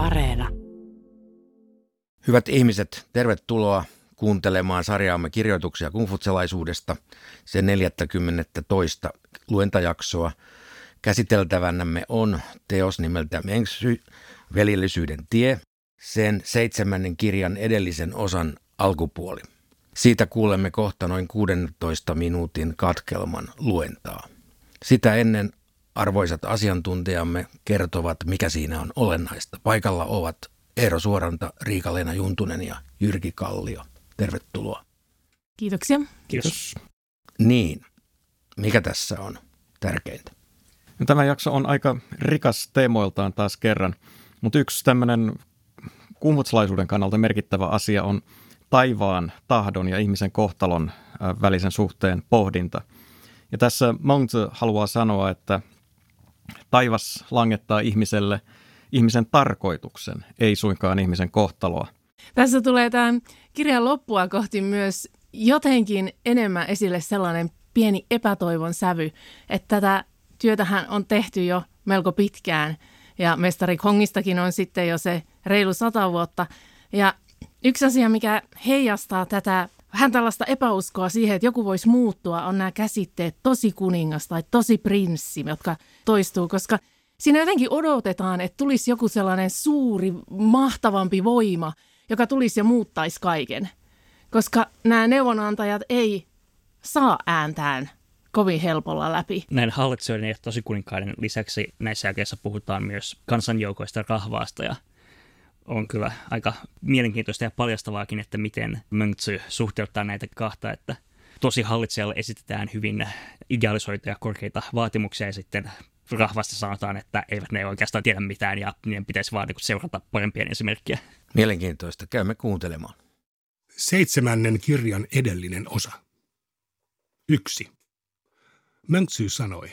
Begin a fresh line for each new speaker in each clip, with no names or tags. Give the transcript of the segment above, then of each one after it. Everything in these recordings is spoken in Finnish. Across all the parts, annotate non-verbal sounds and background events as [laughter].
Areena.
Hyvät ihmiset, tervetuloa kuuntelemaan sarjaamme kirjoituksia kungfutselaisuudesta, sen 40. toista luentajaksoa. Käsiteltävänämme on teos nimeltä Mengsy, veljellisyyden tie, sen seitsemännen kirjan edellisen osan alkupuoli. Siitä kuulemme kohta noin 16 minuutin katkelman luentaa. Sitä ennen arvoisat asiantuntijamme kertovat, mikä siinä on olennaista. Paikalla ovat Eero Suoranta, Riika-Leena Juntunen ja Jyrki Kallio. Tervetuloa.
Kiitoksia.
Kiitos.
Niin, mikä tässä on tärkeintä?
No, tämä jakso on aika rikas teemoiltaan taas kerran, mutta yksi tämmöinen kummutsalaisuuden kannalta merkittävä asia on taivaan, tahdon ja ihmisen kohtalon välisen suhteen pohdinta. Ja tässä Mount haluaa sanoa, että taivas langettaa ihmiselle ihmisen tarkoituksen, ei suinkaan ihmisen kohtaloa.
Tässä tulee tämän kirjan loppua kohti myös jotenkin enemmän esille sellainen pieni epätoivon sävy, että tätä työtähän on tehty jo melko pitkään ja mestari Kongistakin on sitten jo se reilu sata vuotta. Ja yksi asia, mikä heijastaa tätä vähän tällaista epäuskoa siihen, että joku voisi muuttua, on nämä käsitteet tosi kuningas tai tosi prinssi, jotka toistuu, koska siinä jotenkin odotetaan, että tulisi joku sellainen suuri, mahtavampi voima, joka tulisi ja muuttaisi kaiken. Koska nämä neuvonantajat ei saa ääntään kovin helpolla läpi.
Näin hallitsijoiden ja tosi kuninkaiden lisäksi näissä jälkeissä puhutaan myös kansanjoukoista rahvaasta ja on kyllä aika mielenkiintoista ja paljastavaakin, että miten Mönksy suhteuttaa näitä kahta, että tosi hallitsijalle esitetään hyvin idealisoituja korkeita vaatimuksia ja sitten rahvasta sanotaan, että eivät ne oikeastaan tiedä mitään ja niiden pitäisi vaan niinku seurata parempia esimerkkiä.
Mielenkiintoista. Käymme kuuntelemaan.
Seitsemännen kirjan edellinen osa. Yksi. Mönksy sanoi,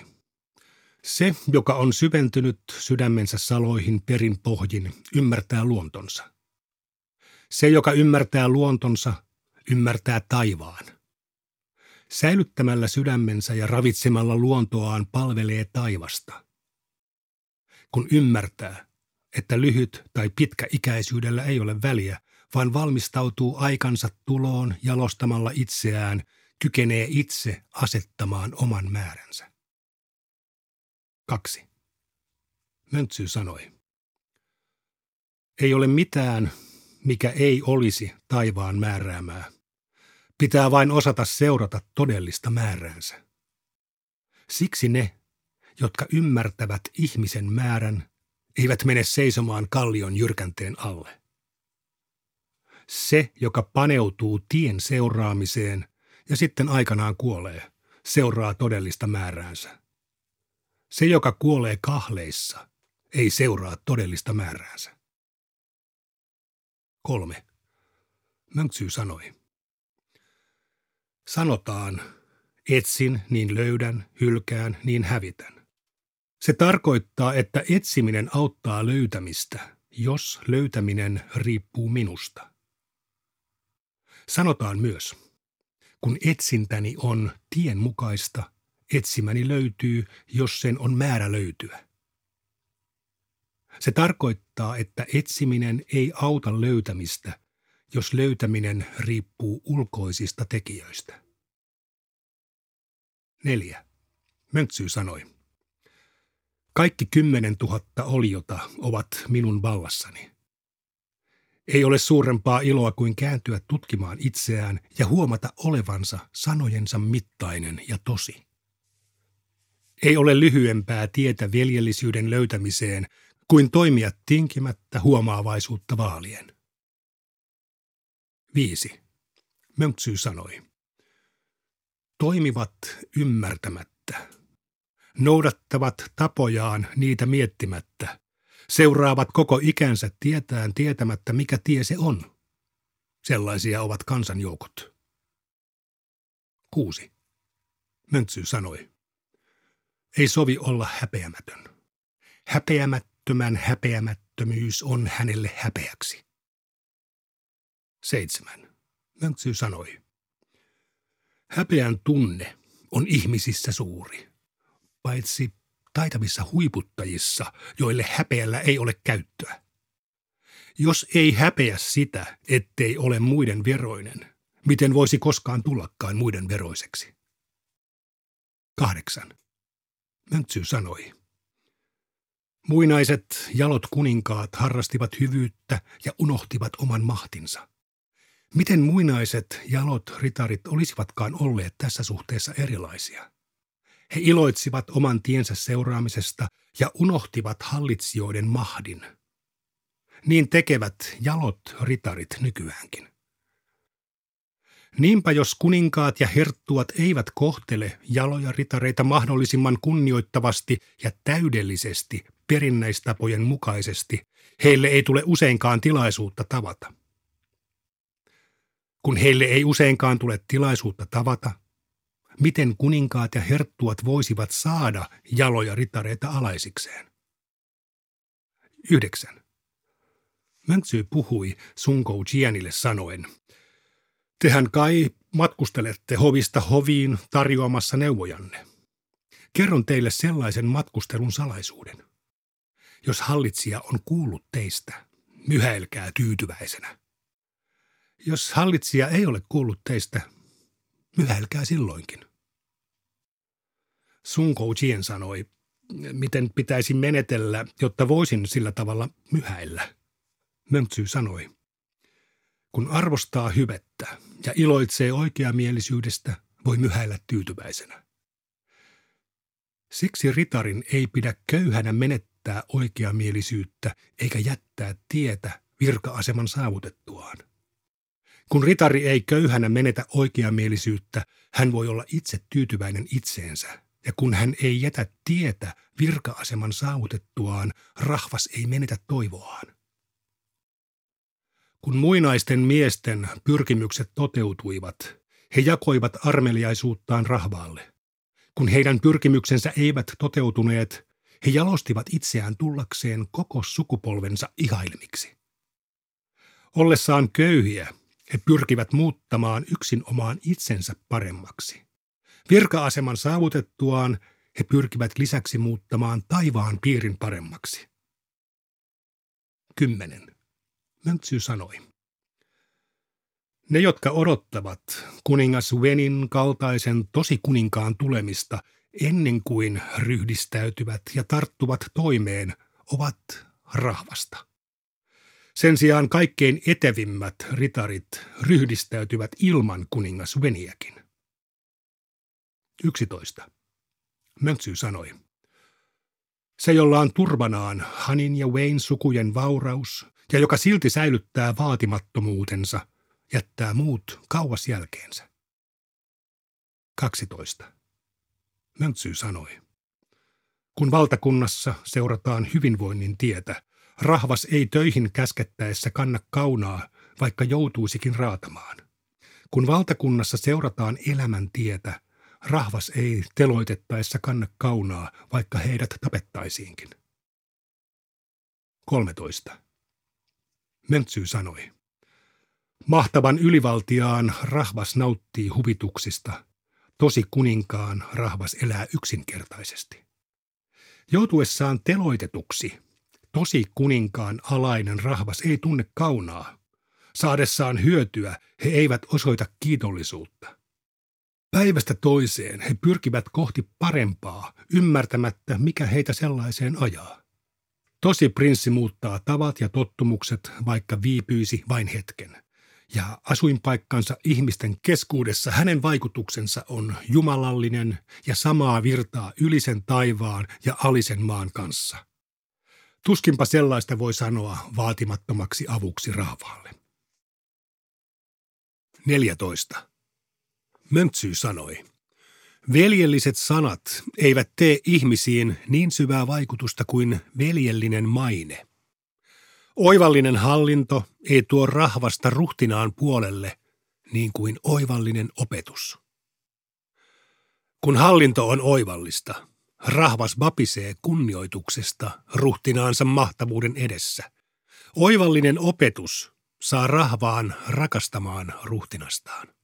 se, joka on syventynyt sydämensä saloihin perin pohjin, ymmärtää luontonsa. Se, joka ymmärtää luontonsa, ymmärtää taivaan. Säilyttämällä sydämensä ja ravitsemalla luontoaan palvelee taivasta. Kun ymmärtää, että lyhyt tai pitkä ikäisyydellä ei ole väliä, vaan valmistautuu aikansa tuloon jalostamalla itseään, kykenee itse asettamaan oman määränsä. Kaksi. Möntsy sanoi. Ei ole mitään, mikä ei olisi taivaan määräämää. Pitää vain osata seurata todellista määräänsä. Siksi ne, jotka ymmärtävät ihmisen määrän, eivät mene seisomaan kallion jyrkänteen alle. Se, joka paneutuu tien seuraamiseen ja sitten aikanaan kuolee, seuraa todellista määräänsä. Se, joka kuolee kahleissa, ei seuraa todellista määräänsä. Kolme. Mönksy sanoi. Sanotaan, etsin, niin löydän, hylkään, niin hävitän. Se tarkoittaa, että etsiminen auttaa löytämistä, jos löytäminen riippuu minusta. Sanotaan myös, kun etsintäni on tien mukaista – etsimäni löytyy, jos sen on määrä löytyä. Se tarkoittaa, että etsiminen ei auta löytämistä, jos löytäminen riippuu ulkoisista tekijöistä. 4. Mönksy sanoi. Kaikki kymmenen tuhatta oliota ovat minun vallassani. Ei ole suurempaa iloa kuin kääntyä tutkimaan itseään ja huomata olevansa sanojensa mittainen ja tosi. Ei ole lyhyempää tietä veljellisyyden löytämiseen kuin toimia tinkimättä huomaavaisuutta vaalien. 5. Mönksy sanoi. Toimivat ymmärtämättä. Noudattavat tapojaan niitä miettimättä. Seuraavat koko ikänsä tietään tietämättä, mikä tie se on. Sellaisia ovat kansanjoukot. 6. Möntsy sanoi. Ei sovi olla häpeämätön. Häpeämättömän häpeämättömyys on hänelle häpeäksi. Seitsemän. Mönksy sanoi. Häpeän tunne on ihmisissä suuri, paitsi taitavissa huiputtajissa, joille häpeällä ei ole käyttöä. Jos ei häpeä sitä, ettei ole muiden veroinen, miten voisi koskaan tullakaan muiden veroiseksi? Kahdeksan. Möntsy sanoi. Muinaiset jalot kuninkaat harrastivat hyvyyttä ja unohtivat oman mahtinsa. Miten muinaiset jalot ritarit olisivatkaan olleet tässä suhteessa erilaisia? He iloitsivat oman tiensä seuraamisesta ja unohtivat hallitsijoiden mahdin. Niin tekevät jalot ritarit nykyäänkin. Niinpä jos kuninkaat ja herttuat eivät kohtele jaloja ritareita mahdollisimman kunnioittavasti ja täydellisesti perinnäistapojen mukaisesti, heille ei tule useinkaan tilaisuutta tavata. Kun heille ei useinkaan tule tilaisuutta tavata, miten kuninkaat ja herttuat voisivat saada jaloja ritareita alaisikseen? 9. Mönksy puhui Sunkou Jianille sanoen, Tehän kai matkustelette hovista hoviin tarjoamassa neuvojanne. Kerron teille sellaisen matkustelun salaisuuden. Jos hallitsija on kuullut teistä, myhäilkää tyytyväisenä. Jos hallitsija ei ole kuullut teistä, myhäilkää silloinkin. Sun Chien sanoi, miten pitäisi menetellä, jotta voisin sillä tavalla myhäillä. Möntsy sanoi, kun arvostaa hyvettä ja iloitsee oikeamielisyydestä, voi myhäillä tyytyväisenä. Siksi ritarin ei pidä köyhänä menettää oikeamielisyyttä eikä jättää tietä virka-aseman saavutettuaan. Kun ritari ei köyhänä menetä oikeamielisyyttä, hän voi olla itse tyytyväinen itseensä. Ja kun hän ei jätä tietä virka-aseman saavutettuaan, rahvas ei menetä toivoaan. Kun muinaisten miesten pyrkimykset toteutuivat, he jakoivat armeliaisuuttaan rahvaalle. Kun heidän pyrkimyksensä eivät toteutuneet, he jalostivat itseään tullakseen koko sukupolvensa ihailemiksi. Ollessaan köyhiä, he pyrkivät muuttamaan yksin omaan itsensä paremmaksi. Virka-aseman saavutettuaan he pyrkivät lisäksi muuttamaan taivaan piirin paremmaksi. 10. Möntsy sanoi. Ne, jotka odottavat kuningas Venin kaltaisen tosi kuninkaan tulemista ennen kuin ryhdistäytyvät ja tarttuvat toimeen, ovat rahvasta. Sen sijaan kaikkein etevimmät ritarit ryhdistäytyvät ilman kuningas Veniäkin. 11. Möntsy sanoi. Se, jolla on turvanaan Hanin ja Wayne sukujen vauraus ja joka silti säilyttää vaatimattomuutensa, jättää muut kauas jälkeensä. 12. Möntsy sanoi. Kun valtakunnassa seurataan hyvinvoinnin tietä, rahvas ei töihin käskettäessä kanna kaunaa, vaikka joutuisikin raatamaan. Kun valtakunnassa seurataan elämän tietä, rahvas ei teloitettaessa kanna kaunaa, vaikka heidät tapettaisiinkin. 13. Möntsy sanoi. Mahtavan ylivaltiaan rahvas nauttii huvituksista, tosi kuninkaan rahvas elää yksinkertaisesti. Joutuessaan teloitetuksi, tosi kuninkaan alainen rahvas ei tunne kaunaa. Saadessaan hyötyä he eivät osoita kiitollisuutta. Päivästä toiseen he pyrkivät kohti parempaa, ymmärtämättä mikä heitä sellaiseen ajaa. Tosi prinssi muuttaa tavat ja tottumukset, vaikka viipyisi vain hetken. Ja asuinpaikkansa ihmisten keskuudessa hänen vaikutuksensa on jumalallinen ja samaa virtaa ylisen taivaan ja alisen maan kanssa. Tuskinpa sellaista voi sanoa vaatimattomaksi avuksi rahvaalle. 14. Möntsy sanoi. Veljelliset sanat eivät tee ihmisiin niin syvää vaikutusta kuin veljellinen maine. Oivallinen hallinto ei tuo rahvasta ruhtinaan puolelle niin kuin oivallinen opetus. Kun hallinto on oivallista, rahvas vapisee kunnioituksesta ruhtinaansa mahtavuuden edessä. Oivallinen opetus saa rahvaan rakastamaan ruhtinastaan.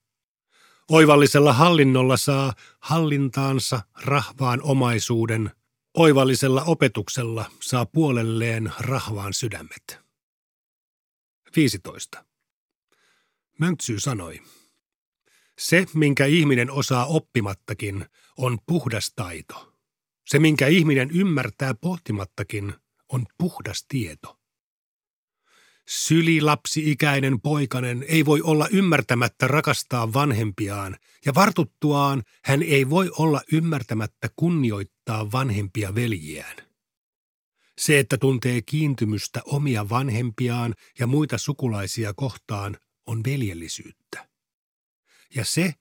Oivallisella hallinnolla saa hallintaansa rahvaan omaisuuden, oivallisella opetuksella saa puolelleen rahvaan sydämet. 15. Mönksy sanoi, se, minkä ihminen osaa oppimattakin, on puhdas taito. Se, minkä ihminen ymmärtää pohtimattakin, on puhdas tieto. Sylilapsi-ikäinen poikanen ei voi olla ymmärtämättä rakastaa vanhempiaan, ja vartuttuaan hän ei voi olla ymmärtämättä kunnioittaa vanhempia veljiään. Se, että tuntee kiintymystä omia vanhempiaan ja muita sukulaisia kohtaan, on veljellisyyttä. Ja se,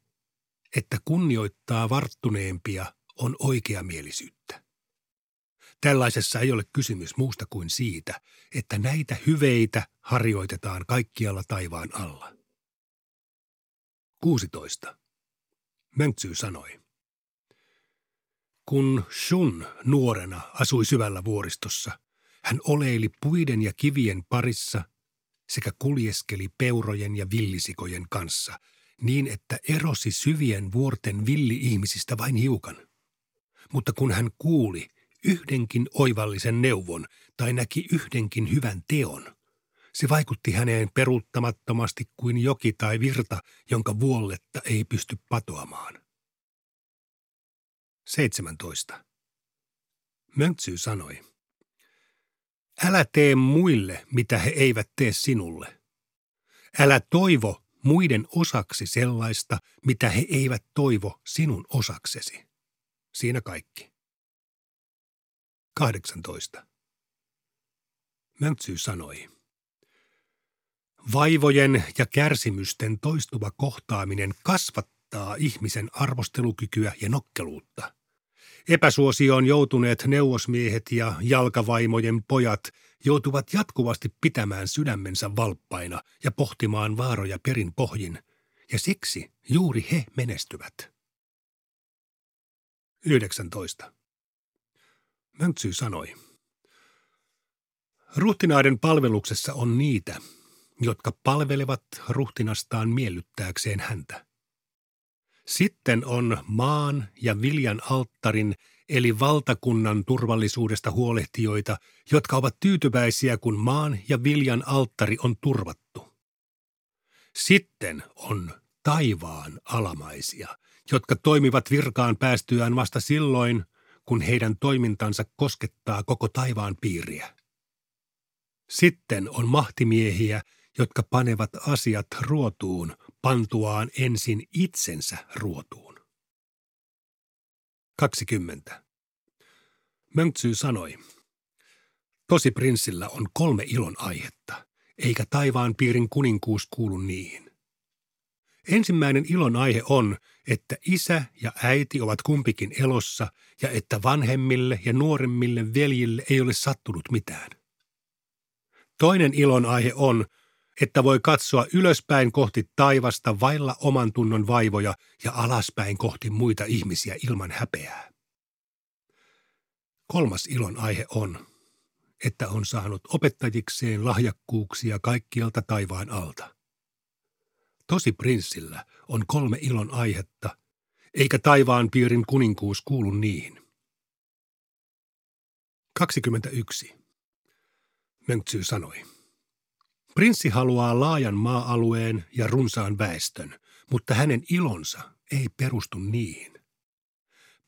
että kunnioittaa varttuneempia, on oikeamielisyyttä. Tällaisessa ei ole kysymys muusta kuin siitä, että näitä hyveitä harjoitetaan kaikkialla taivaan alla. 16. Mönksy sanoi. Kun Shun nuorena asui syvällä vuoristossa, hän oleili puiden ja kivien parissa sekä kuljeskeli peurojen ja villisikojen kanssa niin, että erosi syvien vuorten villi-ihmisistä vain hiukan. Mutta kun hän kuuli yhdenkin oivallisen neuvon tai näki yhdenkin hyvän teon, se vaikutti häneen peruuttamattomasti kuin joki tai virta, jonka vuolletta ei pysty patoamaan. 17. Möntsy sanoi, Älä tee muille, mitä he eivät tee sinulle. Älä toivo muiden osaksi sellaista, mitä he eivät toivo sinun osaksesi. Siinä kaikki. 18. Möntsy sanoi, Vaivojen ja kärsimysten toistuva kohtaaminen kasvattaa ihmisen arvostelukykyä ja nokkeluutta. Epäsuosioon joutuneet neuvosmiehet ja jalkavaimojen pojat joutuvat jatkuvasti pitämään sydämensä valppaina ja pohtimaan vaaroja perin pohjin, ja siksi juuri he menestyvät. 19. Möntsy sanoi, Ruhtinaiden palveluksessa on niitä, jotka palvelevat ruhtinastaan miellyttääkseen häntä. Sitten on maan ja viljan alttarin eli valtakunnan turvallisuudesta huolehtijoita, jotka ovat tyytyväisiä, kun maan ja viljan alttari on turvattu. Sitten on taivaan alamaisia, jotka toimivat virkaan päästyään vasta silloin, kun heidän toimintansa koskettaa koko taivaan piiriä. Sitten on mahtimiehiä, jotka panevat asiat ruotuun pantuaan ensin itsensä ruotuun. 20. Mönksy sanoi, tosi prinssillä on kolme ilon aihetta, eikä taivaan piirin kuninkuus kuulu niihin. Ensimmäinen ilon aihe on, että isä ja äiti ovat kumpikin elossa ja että vanhemmille ja nuoremmille veljille ei ole sattunut mitään. Toinen ilon aihe on, että voi katsoa ylöspäin kohti taivasta vailla oman tunnon vaivoja ja alaspäin kohti muita ihmisiä ilman häpeää. Kolmas ilon aihe on, että on saanut opettajikseen lahjakkuuksia kaikkialta taivaan alta. Tosi prinssillä on kolme ilon aihetta, eikä taivaan piirin kuninkuus kuulu niihin. 21. Mönksy sanoi. Prinssi haluaa laajan maa-alueen ja runsaan väestön, mutta hänen ilonsa ei perustu niihin.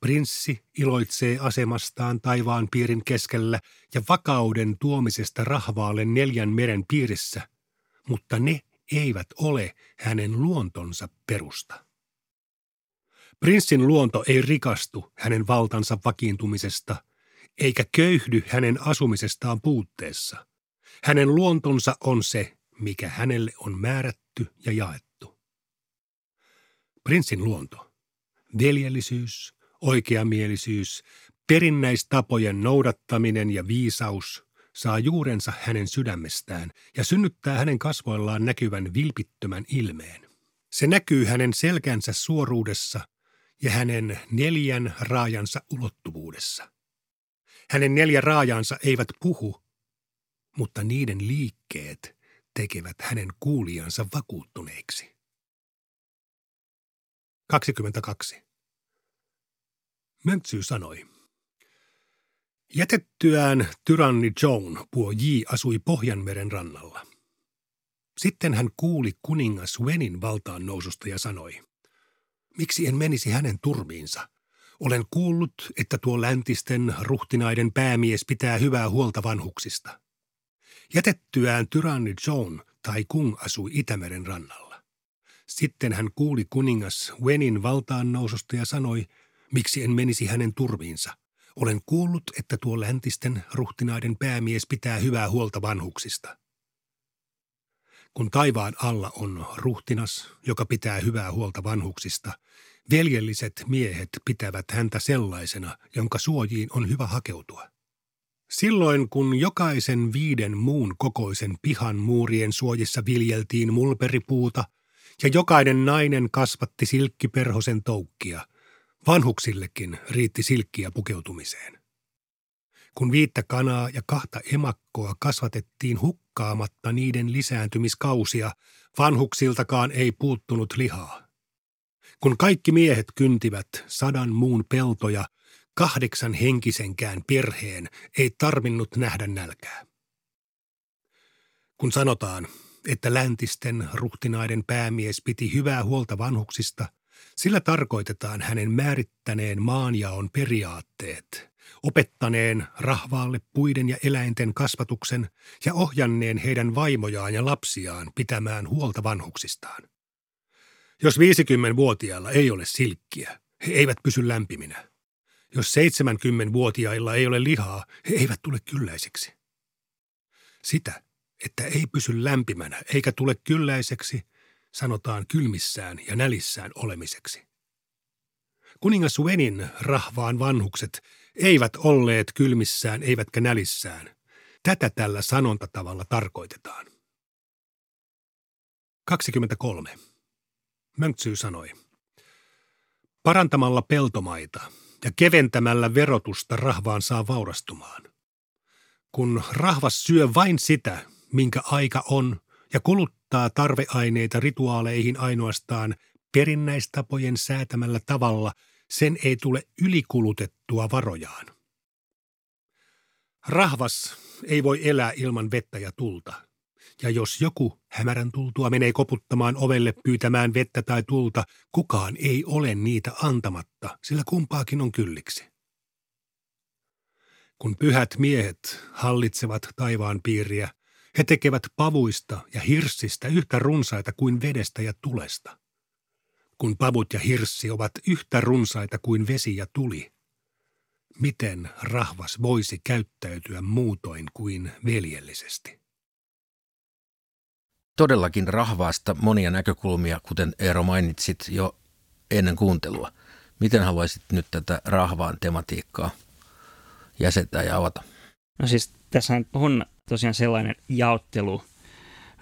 Prinssi iloitsee asemastaan taivaan piirin keskellä ja vakauden tuomisesta rahvaalle neljän meren piirissä, mutta ne eivät ole hänen luontonsa perusta. Prinssin luonto ei rikastu hänen valtansa vakiintumisesta, eikä köyhdy hänen asumisestaan puutteessa – hänen luontonsa on se, mikä hänelle on määrätty ja jaettu. Prinssin luonto. Veljellisyys, oikeamielisyys, perinnäistapojen noudattaminen ja viisaus saa juurensa hänen sydämestään ja synnyttää hänen kasvoillaan näkyvän vilpittömän ilmeen. Se näkyy hänen selkänsä suoruudessa ja hänen neljän raajansa ulottuvuudessa. Hänen neljä raajansa eivät puhu, mutta niiden liikkeet tekevät hänen kuulijansa vakuuttuneiksi. 22. Möntsy sanoi. Jätettyään tyranni Joan, Puo Ji asui Pohjanmeren rannalla. Sitten hän kuuli kuningas Wenin valtaan noususta ja sanoi, miksi en menisi hänen turmiinsa? Olen kuullut, että tuo läntisten ruhtinaiden päämies pitää hyvää huolta vanhuksista. Jätettyään tyranni John tai Kung asui Itämeren rannalla. Sitten hän kuuli kuningas Wenin valtaan noususta ja sanoi, miksi en menisi hänen turviinsa. Olen kuullut, että tuo läntisten ruhtinaiden päämies pitää hyvää huolta vanhuksista. Kun taivaan alla on ruhtinas, joka pitää hyvää huolta vanhuksista, veljelliset miehet pitävät häntä sellaisena, jonka suojiin on hyvä hakeutua. Silloin kun jokaisen viiden muun kokoisen pihan muurien suojissa viljeltiin mulperipuuta ja jokainen nainen kasvatti silkkiperhosen toukkia, vanhuksillekin riitti silkkiä pukeutumiseen. Kun viittä kanaa ja kahta emakkoa kasvatettiin hukkaamatta niiden lisääntymiskausia, vanhuksiltakaan ei puuttunut lihaa. Kun kaikki miehet kyntivät sadan muun peltoja, kahdeksan henkisenkään perheen ei tarvinnut nähdä nälkää. Kun sanotaan, että läntisten ruhtinaiden päämies piti hyvää huolta vanhuksista, sillä tarkoitetaan hänen määrittäneen maanjaon periaatteet, opettaneen rahvaalle puiden ja eläinten kasvatuksen ja ohjanneen heidän vaimojaan ja lapsiaan pitämään huolta vanhuksistaan. Jos 50-vuotiailla ei ole silkkiä, he eivät pysy lämpiminä. Jos 70-vuotiailla ei ole lihaa, he eivät tule kylläisiksi. Sitä, että ei pysy lämpimänä eikä tule kylläiseksi, sanotaan kylmissään ja nälissään olemiseksi. Kuningas Wenin rahvaan vanhukset eivät olleet kylmissään eivätkä nälissään. Tätä tällä sanontatavalla tarkoitetaan. 23. Mönksy sanoi. Parantamalla peltomaita ja keventämällä verotusta rahvaan saa vaurastumaan. Kun rahvas syö vain sitä, minkä aika on, ja kuluttaa tarveaineita rituaaleihin ainoastaan perinnäistapojen säätämällä tavalla, sen ei tule ylikulutettua varojaan. Rahvas ei voi elää ilman vettä ja tulta. Ja jos joku hämärän tultua menee koputtamaan ovelle pyytämään vettä tai tulta, kukaan ei ole niitä antamatta, sillä kumpaakin on kylliksi. Kun pyhät miehet hallitsevat taivaan piiriä, he tekevät pavuista ja hirssistä yhtä runsaita kuin vedestä ja tulesta. Kun pavut ja hirssi ovat yhtä runsaita kuin vesi ja tuli, miten rahvas voisi käyttäytyä muutoin kuin veljellisesti?
Todellakin rahvaasta monia näkökulmia, kuten Eero mainitsit jo ennen kuuntelua. Miten haluaisit nyt tätä rahvaan tematiikkaa jäsentää ja avata?
No siis tässä on tosiaan sellainen jaottelu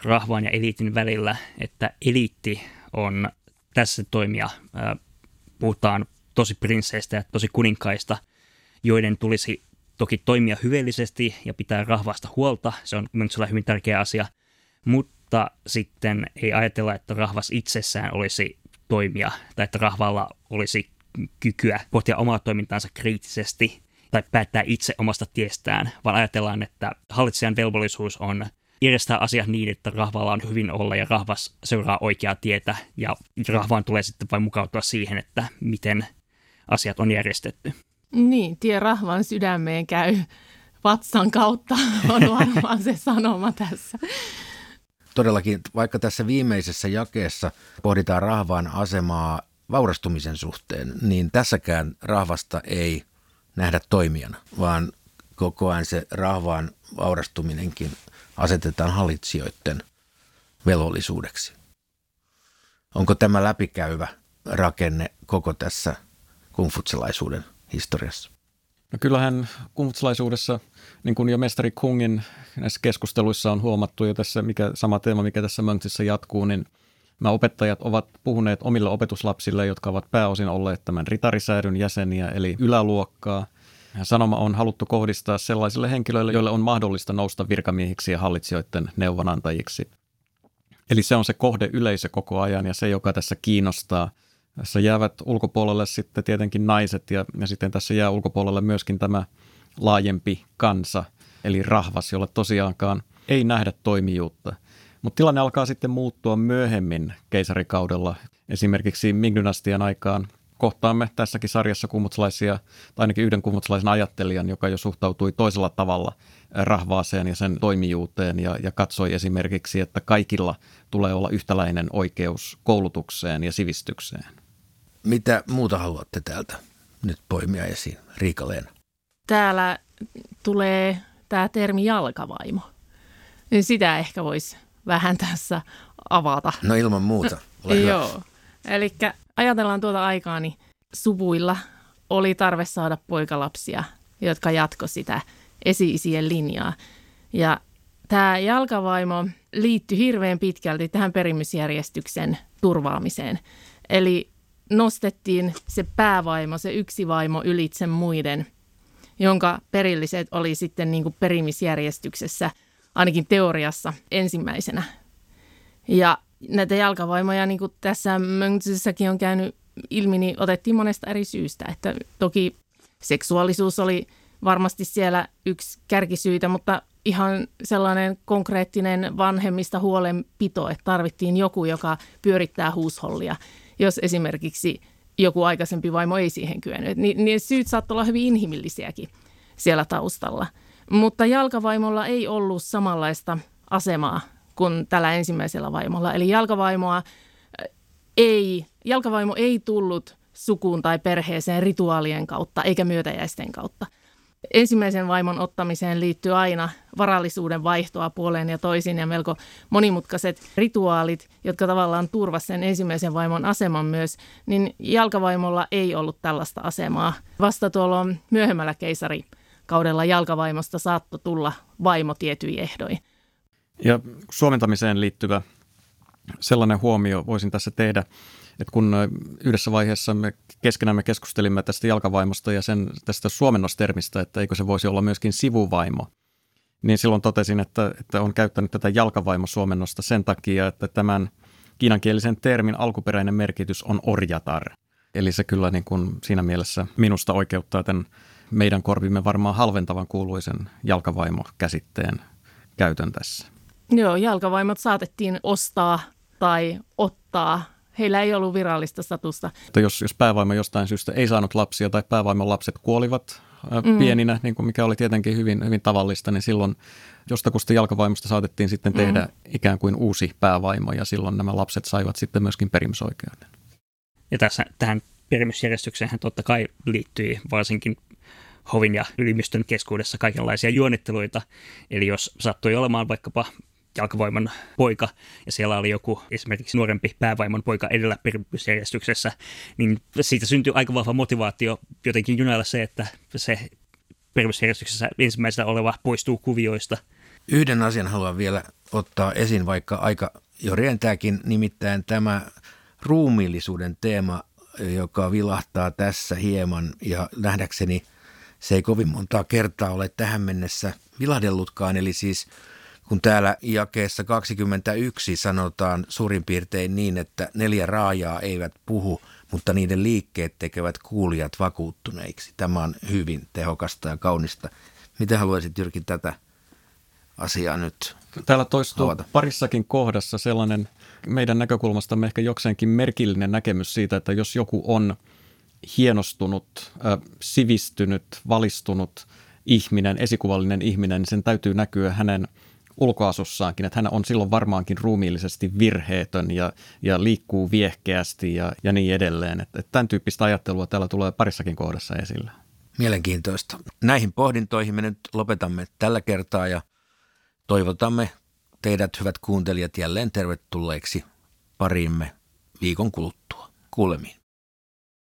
rahvaan ja eliitin välillä, että eliitti on tässä toimia, puhutaan tosi prinsseistä ja tosi kuninkaista, joiden tulisi toki toimia hyvällisesti ja pitää rahvasta huolta. Se on myös hyvin tärkeä asia, mutta sitten ei ajatella, että rahvas itsessään olisi toimia tai että rahvalla olisi kykyä pohtia omaa toimintaansa kriittisesti tai päättää itse omasta tiestään, vaan ajatellaan, että hallitsijan velvollisuus on järjestää asiat niin, että rahvalla on hyvin olla ja rahvas seuraa oikeaa tietä ja rahvaan tulee sitten vain mukautua siihen, että miten asiat on järjestetty.
Niin, tie rahvan sydämeen käy vatsan kautta [laughs] on varmaan se sanoma tässä.
Todellakin, vaikka tässä viimeisessä jakeessa pohditaan rahvaan asemaa vaurastumisen suhteen, niin tässäkään rahvasta ei nähdä toimijana, vaan koko ajan se rahvaan vaurastuminenkin asetetaan hallitsijoiden velvollisuudeksi. Onko tämä läpikäyvä rakenne koko tässä kungfutselaisuuden historiassa?
No kyllähän kungfutselaisuudessa, niin kuin jo mestari Kungin näissä keskusteluissa on huomattu jo tässä, mikä, sama teema, mikä tässä Mönksissä jatkuu, niin Nämä opettajat ovat puhuneet omille opetuslapsille, jotka ovat pääosin olleet tämän ritarisäädyn jäseniä, eli yläluokkaa. Sanoma on haluttu kohdistaa sellaisille henkilöille, joille on mahdollista nousta virkamiehiksi ja hallitsijoiden neuvonantajiksi. Eli se on se kohde yleisö koko ajan ja se, joka tässä kiinnostaa. Tässä jäävät ulkopuolelle sitten tietenkin naiset ja, ja sitten tässä jää ulkopuolelle myöskin tämä laajempi kansa, eli rahvas, jolle tosiaankaan ei nähdä toimijuutta – Mutta tilanne alkaa sitten muuttua myöhemmin keisarikaudella. Esimerkiksi Ming-dynastian aikaan kohtaamme tässäkin sarjassa kummutsalaisia, tai ainakin yhden kummutsalaisen ajattelijan, joka jo suhtautui toisella tavalla rahvaaseen ja sen toimijuuteen ja, ja katsoi esimerkiksi, että kaikilla tulee olla yhtäläinen oikeus koulutukseen ja sivistykseen.
Mitä muuta haluatte täältä nyt poimia esiin, riika?
Täällä tulee tämä termi jalkavaimo. Sitä ehkä voisi vähän tässä avata.
No ilman muuta. Ole
Joo. Eli ajatellaan tuota aikaa, niin suvuilla oli tarve saada poikalapsia, jotka jatko sitä esi-isien linjaa. Ja tämä jalkavaimo liittyi hirveän pitkälti tähän perimysjärjestyksen turvaamiseen. Eli nostettiin se päävaimo, se yksi vaimo ylitse muiden, jonka perilliset oli sitten niin kuin perimisjärjestyksessä, ainakin teoriassa, ensimmäisenä. Ja näitä jalkavaimoja, niin kuin tässä Mönksyssäkin on käynyt ilmi, niin otettiin monesta eri syystä. Että toki seksuaalisuus oli varmasti siellä yksi kärkisyitä, mutta ihan sellainen konkreettinen vanhemmista huolenpito, että tarvittiin joku, joka pyörittää huushollia, jos esimerkiksi joku aikaisempi vaimo ei siihen kyennyt. Niin, niin syyt saattoi olla hyvin inhimillisiäkin siellä taustalla. Mutta jalkavaimolla ei ollut samanlaista asemaa kuin tällä ensimmäisellä vaimolla. Eli jalkavaimoa äh, ei, jalkavaimo ei tullut sukuun tai perheeseen rituaalien kautta eikä myötäjäisten kautta. Ensimmäisen vaimon ottamiseen liittyy aina varallisuuden vaihtoa puoleen ja toisin ja melko monimutkaiset rituaalit, jotka tavallaan turvasivat sen ensimmäisen vaimon aseman myös, niin jalkavaimolla ei ollut tällaista asemaa. Vasta tuolla myöhemmällä keisarikaudella jalkavaimosta saattoi tulla vaimo tietyin ehdoin.
Ja suomentamiseen liittyvä sellainen huomio voisin tässä tehdä, että kun yhdessä vaiheessa me keskenämme keskustelimme tästä jalkavaimosta ja sen tästä suomennostermistä, että eikö se voisi olla myöskin sivuvaimo, niin silloin totesin, että, että on käyttänyt tätä jalkavaimo-suomennosta sen takia, että tämän kiinankielisen termin alkuperäinen merkitys on orjatar. Eli se kyllä niin kuin siinä mielessä minusta oikeuttaa tämän meidän korvimme varmaan halventavan kuuluisen jalkavaimo-käsitteen käytön tässä.
Joo, jalkavaimot saatettiin ostaa tai ottaa. Heillä ei ollut virallista statusta.
Mutta jos, jos päävaimo jostain syystä ei saanut lapsia tai päävaimon lapset kuolivat mm. pieninä, niin kuin mikä oli tietenkin hyvin, hyvin tavallista, niin silloin jostakusta jalkavaimosta saatettiin sitten tehdä mm. ikään kuin uusi päävaimo ja silloin nämä lapset saivat sitten myöskin perimysoikeuden.
Ja tässä, tähän perimysjärjestykseen totta kai liittyy varsinkin hovin ja ylimystön keskuudessa kaikenlaisia juonitteluita. Eli jos sattui olemaan vaikkapa jalkavoiman poika, ja siellä oli joku esimerkiksi nuorempi päävaimon poika edellä perusjärjestyksessä, niin siitä syntyi aika vahva motivaatio jotenkin junailla se, että se perusjärjestyksessä ensimmäisenä oleva poistuu kuvioista.
Yhden asian haluan vielä ottaa esiin, vaikka aika jo rientääkin, nimittäin tämä ruumiillisuuden teema, joka vilahtaa tässä hieman ja nähdäkseni se ei kovin montaa kertaa ole tähän mennessä vilahdellutkaan, eli siis – kun täällä jakeessa 21 sanotaan suurin piirtein niin, että neljä raajaa eivät puhu, mutta niiden liikkeet tekevät kuulijat vakuuttuneiksi. Tämä on hyvin tehokasta ja kaunista. Miten haluaisit Jyrki tätä asiaa nyt
Täällä toistuu avata? parissakin kohdassa sellainen meidän näkökulmastamme ehkä jokseenkin merkillinen näkemys siitä, että jos joku on hienostunut, sivistynyt, valistunut ihminen, esikuvallinen ihminen, niin sen täytyy näkyä hänen – ulkoasussaankin, että hän on silloin varmaankin ruumiillisesti virheetön ja, ja liikkuu viehkeästi ja, ja niin edelleen. Että, että tämän tyyppistä ajattelua täällä tulee parissakin kohdassa esille.
Mielenkiintoista. Näihin pohdintoihin me nyt lopetamme tällä kertaa ja toivotamme teidät hyvät kuuntelijat jälleen tervetulleeksi pariimme viikon kuluttua. Kuulemiin.